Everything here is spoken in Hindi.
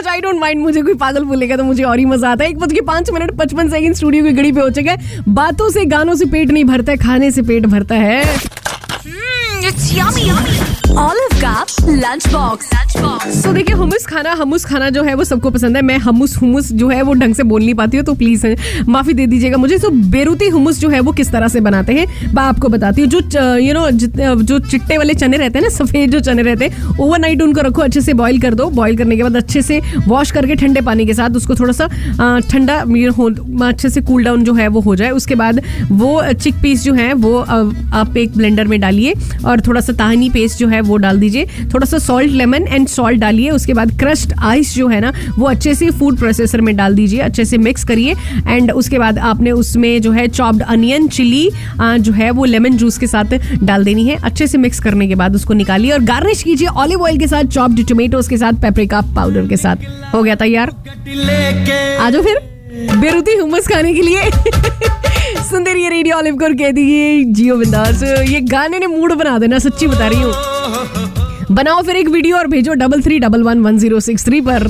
डोंट माइंड मुझे कोई पागल बोलेगा तो मुझे और ही मज़ा आता है। एक बज के पाँच मिनट पचपन सेकंड स्टूडियो की घड़ी पे हो चुके बातों से, गानों से पेट नहीं भरता है, खाने से पेट भरता है। It's yummy. का. Lunch box. तो देखिए हमूस खाना हमूस खाना जो है वो सबको पसंद है मैं हमूस हुमुस जो है वो ढंग से बोल नहीं पाती हूँ तो प्लीज़ माफ़ी दे दीजिएगा मुझे तो बेरूती हुमुस जो है वो किस तरह से बनाते हैं, मैं आपको बताती हूँ जो यू नो जो चिट्टे वाले चने रहते हैं ना, सफ़ेद जो चने रहते हैं ओवरनाइट उनको रखो, अच्छे से बॉईल कर दो बॉईल करने के बाद अच्छे से वॉश करके ठंडे पानी के साथ उसको थोड़ा सा ठंडा अच्छे से कूल डाउन जो है वो हो जाए उसके बाद वो चिक पीस जो है, वो आप एक ब्लेंडर में डालिए और थोड़ा सा ताहनी पेस्ट जो है वो डाल दीजिए। थोड़ा सा सॉल्ट लेमन एंड सॉल्ट डालिए। उसके बाद क्रश्ड आइस जो है ना, वो अच्छे से फ़ूड प्रोसेसर में डाल दीजिए। अच्छे से मिक्स करिए। एंड उसके बाद आपने उसमें जो है चॉप्ड अनियन चिली जो है वो लेमन जूस के साथ डाल देनी है। अच्छे से मिक्स करने के बाद उसको निकालिए और गार्निश कीजिए ऑलिव ऑयल के साथ चॉप्ड टोमेटोज के साथ पेपरिका पाउडर के साथ। हो गया तैयार? आ जाओ फिर। बेरुती हुमस खाने के लिए। सुंदर ये रेडियो ऑलिव को कह दीजिए। जियो बिंदास। ये गाने ने मूड बना देना, सच्ची बता रही हूँ। बनाओ फिर एक वीडियो और भेजो double three double one one zero six three पर।